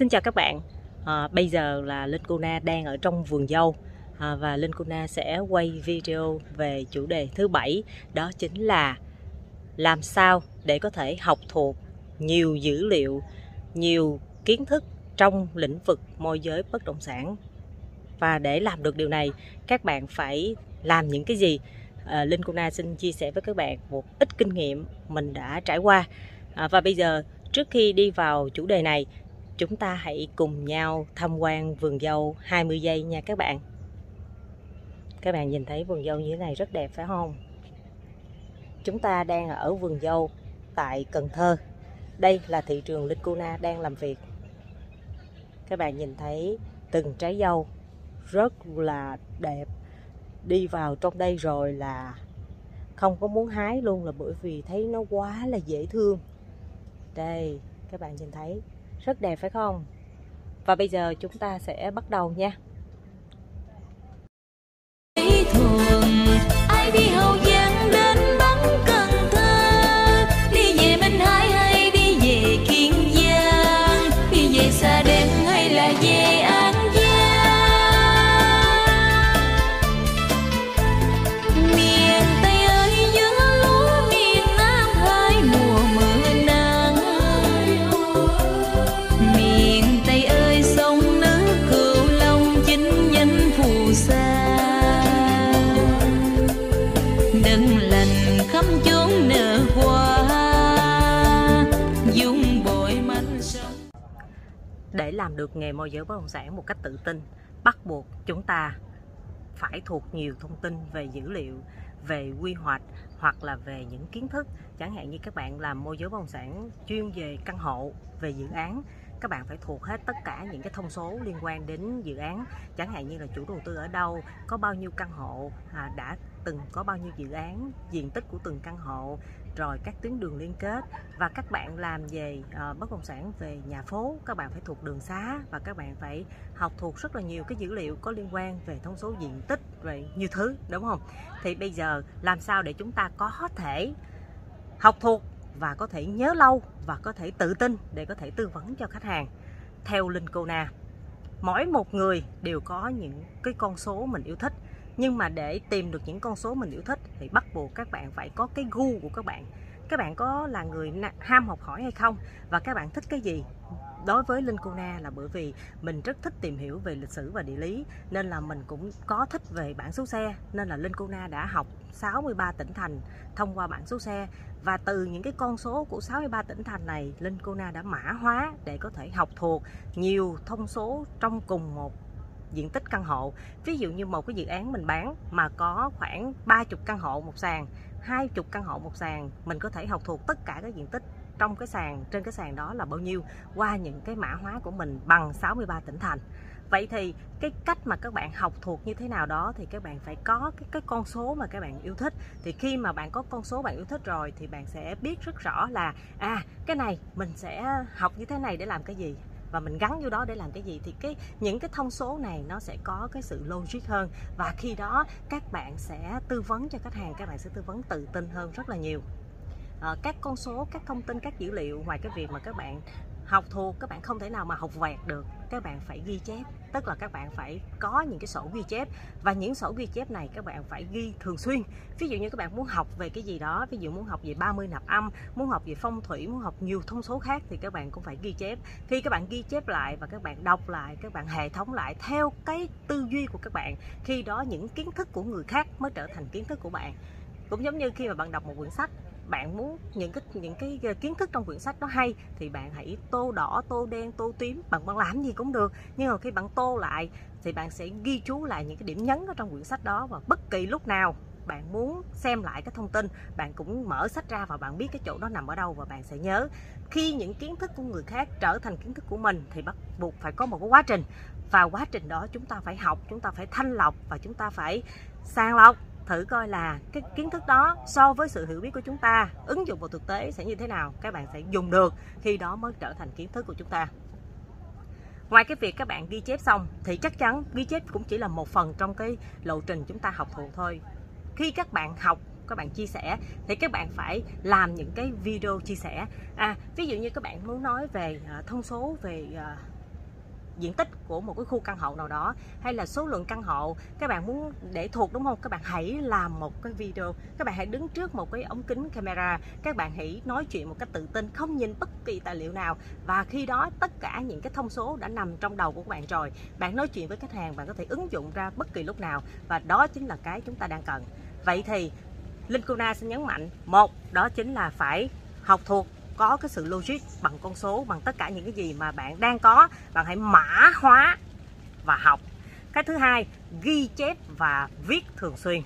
Xin chào các bạn. À, bây giờ là Linh Cô Na đang ở trong vườn dâu à, và Linh Cô Na sẽ quay video về chủ đề thứ bảy đó chính là làm sao để có thể học thuộc nhiều dữ liệu, nhiều kiến thức trong lĩnh vực môi giới bất động sản. Và để làm được điều này, các bạn phải làm những cái gì? À, Linh Cô Na xin chia sẻ với các bạn một ít kinh nghiệm mình đã trải qua. À, và bây giờ trước khi đi vào chủ đề này chúng ta hãy cùng nhau tham quan vườn dâu 20 giây nha các bạn. Các bạn nhìn thấy vườn dâu như thế này rất đẹp, phải không? Chúng ta đang ở vườn dâu tại Cần Thơ. Đây là thị trường Linh đang làm việc. Các bạn nhìn thấy từng trái dâu rất là đẹp. Đi vào trong đây rồi là không có muốn hái luôn là bởi vì thấy nó quá là dễ thương. Đây, các bạn nhìn thấy rất đẹp phải không? Và bây giờ chúng ta sẽ bắt đầu nha. Nâng lành khắp chốn nở hoa. Dung bội manh sông. Để làm được nghề môi giới bất động sản một cách tự tin bắt buộc chúng ta phải thuộc nhiều thông tin về dữ liệu về quy hoạch hoặc là về những kiến thức. Chẳng hạn như các bạn làm môi giới bất động sản chuyên về căn hộ về dự án các bạn phải thuộc hết tất cả những cái thông số liên quan đến dự án. Chẳng hạn như là chủ đầu tư ở đâu có bao nhiêu căn hộ à, đã từng có bao nhiêu dự án diện tích của từng căn hộ rồi các tuyến đường liên kết. Và các bạn làm về uh, bất động sản về nhà phố các bạn phải thuộc đường xá và các bạn phải học thuộc rất là nhiều cái dữ liệu có liên quan về thông số diện tích về nhiều thứ đúng không? Thì bây giờ làm sao để chúng ta có thể học thuộc và có thể nhớ lâu và có thể tự tin để có thể tư vấn cho khách hàng? Theo Linh Cô Na mỗi một người đều có những cái con số mình yêu thích nhưng mà để tìm được những con số mình yêu thích thì bắt buộc các bạn phải có cái gu của các bạn. Các bạn có là người ham học hỏi hay không? Và các bạn thích cái gì? Đối với Linh Cô Na là bởi vì mình rất thích tìm hiểu về lịch sử và địa lý, nên là mình cũng có thích về bảng số xe, nên là Linh Cô Na đã học 63 tỉnh thành thông qua bảng số xe. Và từ những cái con số của 63 tỉnh thành này, Linh Cô Na đã mã hóa để có thể học thuộc nhiều thông số trong cùng một diện tích căn hộ. Ví dụ như một cái dự án mình bán mà có khoảng 30 căn hộ một sàn 20 căn hộ một sàn mình có thể học thuộc tất cả các diện tích trong cái sàn trên cái sàn đó là bao nhiêu qua những cái mã hóa của mình bằng 63 tỉnh thành. Vậy thì cái cách mà các bạn học thuộc như thế nào đó thì các bạn phải có cái, cái con số mà các bạn yêu thích. Thì khi mà bạn có con số bạn yêu thích rồi thì bạn sẽ biết rất rõ là à cái này mình sẽ học như thế này để làm cái gì và mình gắn vô đó để làm cái gì thì cái những cái thông số này nó sẽ có cái sự logic hơn. Và khi đó các bạn sẽ tư vấn cho khách hàng các bạn sẽ tư vấn tự tin hơn rất là nhiều. À, các con số các thông tin các dữ liệu ngoài cái việc mà các bạn học thuộc các bạn không thể nào mà học vẹt được các bạn phải ghi chép. Tức là các bạn phải có những cái sổ ghi chép. Và những sổ ghi chép này các bạn phải ghi thường xuyên. Ví dụ như các bạn muốn học về cái gì đó, ví dụ muốn học về 30 nạp âm, muốn học về phong thủy, muốn học nhiều thông số khác thì các bạn cũng phải ghi chép. Khi các bạn ghi chép lại và các bạn đọc lại, các bạn hệ thống lại theo cái tư duy của các bạn, khi đó những kiến thức của người khác mới trở thành kiến thức của bạn. Cũng giống như khi mà bạn đọc một quyển sách bạn muốn những cái những cái ờ, kiến thức trong quyển sách nó hay thì bạn hãy tô đỏ, tô đen, tô tím, bạn bạn làm gì cũng được. Nhưng mà khi bạn tô lại thì bạn sẽ ghi chú lại những cái điểm nhấn ở trong quyển sách đó và bất kỳ lúc nào. Bạn muốn xem lại cái thông tin, bạn cũng mở sách ra và bạn biết cái chỗ đó nằm ở đâu và bạn sẽ nhớ. Khi những kiến thức của người khác trở thành kiến thức của mình thì bắt buộc phải có một cái quá trình. Và quá trình đó chúng ta phải học, chúng ta phải thanh lọc và chúng ta phải sàng lọc thử coi là cái kiến thức đó so với sự hiểu biết của chúng ta, ứng dụng vào thực tế sẽ như thế nào, các bạn sẽ dùng được, khi đó mới trở thành kiến thức của chúng ta. Ngoài cái việc các bạn ghi chép xong, thì chắc chắn ghi chép cũng chỉ là một phần trong cái lộ trình chúng ta học thuộc thôi. Khi các bạn học, các bạn chia sẻ, thì các bạn phải làm những cái video chia sẻ. À ví dụ như các bạn muốn nói về à, thông số, về à, diện tích của một cái khu căn hộ nào đó hay là số lượng căn hộ, các bạn muốn để thuộc đúng không? Các bạn hãy làm một cái video, các bạn hãy đứng trước một cái ống kính camera, các bạn hãy nói chuyện một cách tự tin, không nhìn bất kỳ tài liệu nào. Và khi đó, tất cả những cái thông số đã nằm trong đầu của các bạn rồi. Bạn nói chuyện với khách hàng, bạn có thể ứng dụng ra bất kỳ lúc nào. Và đó chính là cái chúng ta đang cần. Vậy thì Linh Kuna xin nhấn mạnh, một, đó chính là phải học thuộc có cái sự logic bằng con số, bằng tất cả những cái gì mà bạn đang có. Bạn hãy mã hóa và học. Cái thứ hai, ghi chép và viết thường xuyên.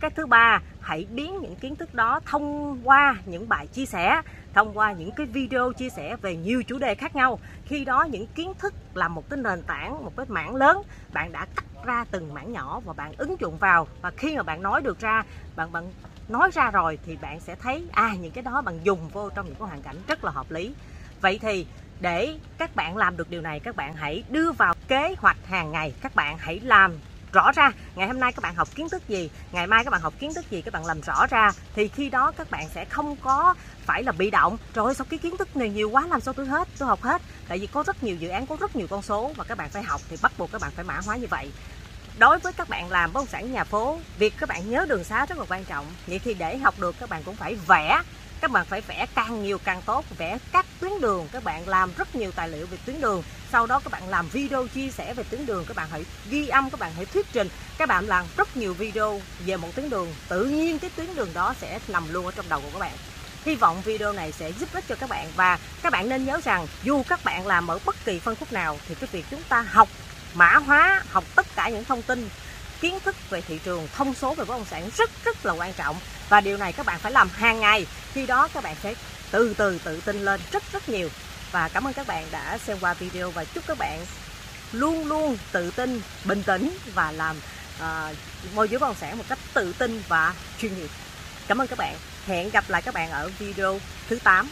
Cái thứ ba, hãy biến những kiến thức đó thông qua những bài chia sẻ, thông qua những cái video chia sẻ về nhiều chủ đề khác nhau. Khi đó những kiến thức là một cái nền tảng, một cái mảng lớn. Bạn đã cắt ra từng mảng nhỏ và bạn ứng dụng vào. Và khi mà bạn nói được ra, bạn bạn nói ra rồi thì bạn sẽ thấy à những cái đó bạn dùng vô trong những cái hoàn cảnh rất là hợp lý. Vậy thì để các bạn làm được điều này, các bạn hãy đưa vào kế hoạch hàng ngày. Các bạn hãy làm rõ ra ngày hôm nay các bạn học kiến thức gì, ngày mai các bạn học kiến thức gì các bạn làm rõ ra, thì khi đó các bạn sẽ không có phải là bị động. Rồi sao cái kiến thức này nhiều quá, làm sao tôi hết, tôi học hết? Tại vì có rất nhiều dự án, có rất nhiều con số và các bạn phải học, thì bắt buộc các bạn phải mã hóa như vậy. Đối với các bạn làm bất động sản nhà phố, việc các bạn nhớ đường xá rất là quan trọng. Vậy thì để học được, các bạn cũng phải vẽ các bạn phải vẽ càng nhiều càng tốt, vẽ các tuyến đường. Các bạn làm rất nhiều tài liệu về tuyến đường. Sau đó các bạn làm video chia sẻ về tuyến đường, các bạn hãy ghi âm, các bạn hãy thuyết trình. Các bạn làm rất nhiều video về một tuyến đường. Tự nhiên cái tuyến đường đó sẽ nằm luôn ở trong đầu của các bạn. Hy vọng video này sẽ giúp ích cho các bạn. Và các bạn nên nhớ rằng, dù các bạn làm ở bất kỳ phân khúc nào, thì cái việc chúng ta học mã hóa, học tất cả những thông tin, kiến thức về thị trường, thông số về bất động sản rất rất là quan trọng và điều này các bạn phải làm hàng ngày. Khi đó các bạn sẽ từ từ tự tin lên rất rất nhiều. Và cảm ơn các bạn đã xem qua video và chúc các bạn luôn luôn tự tin bình tĩnh và làm uh, môi giới bất động sản một cách tự tin và chuyên nghiệp. Cảm ơn các bạn. Hẹn gặp lại các bạn ở video thứ 8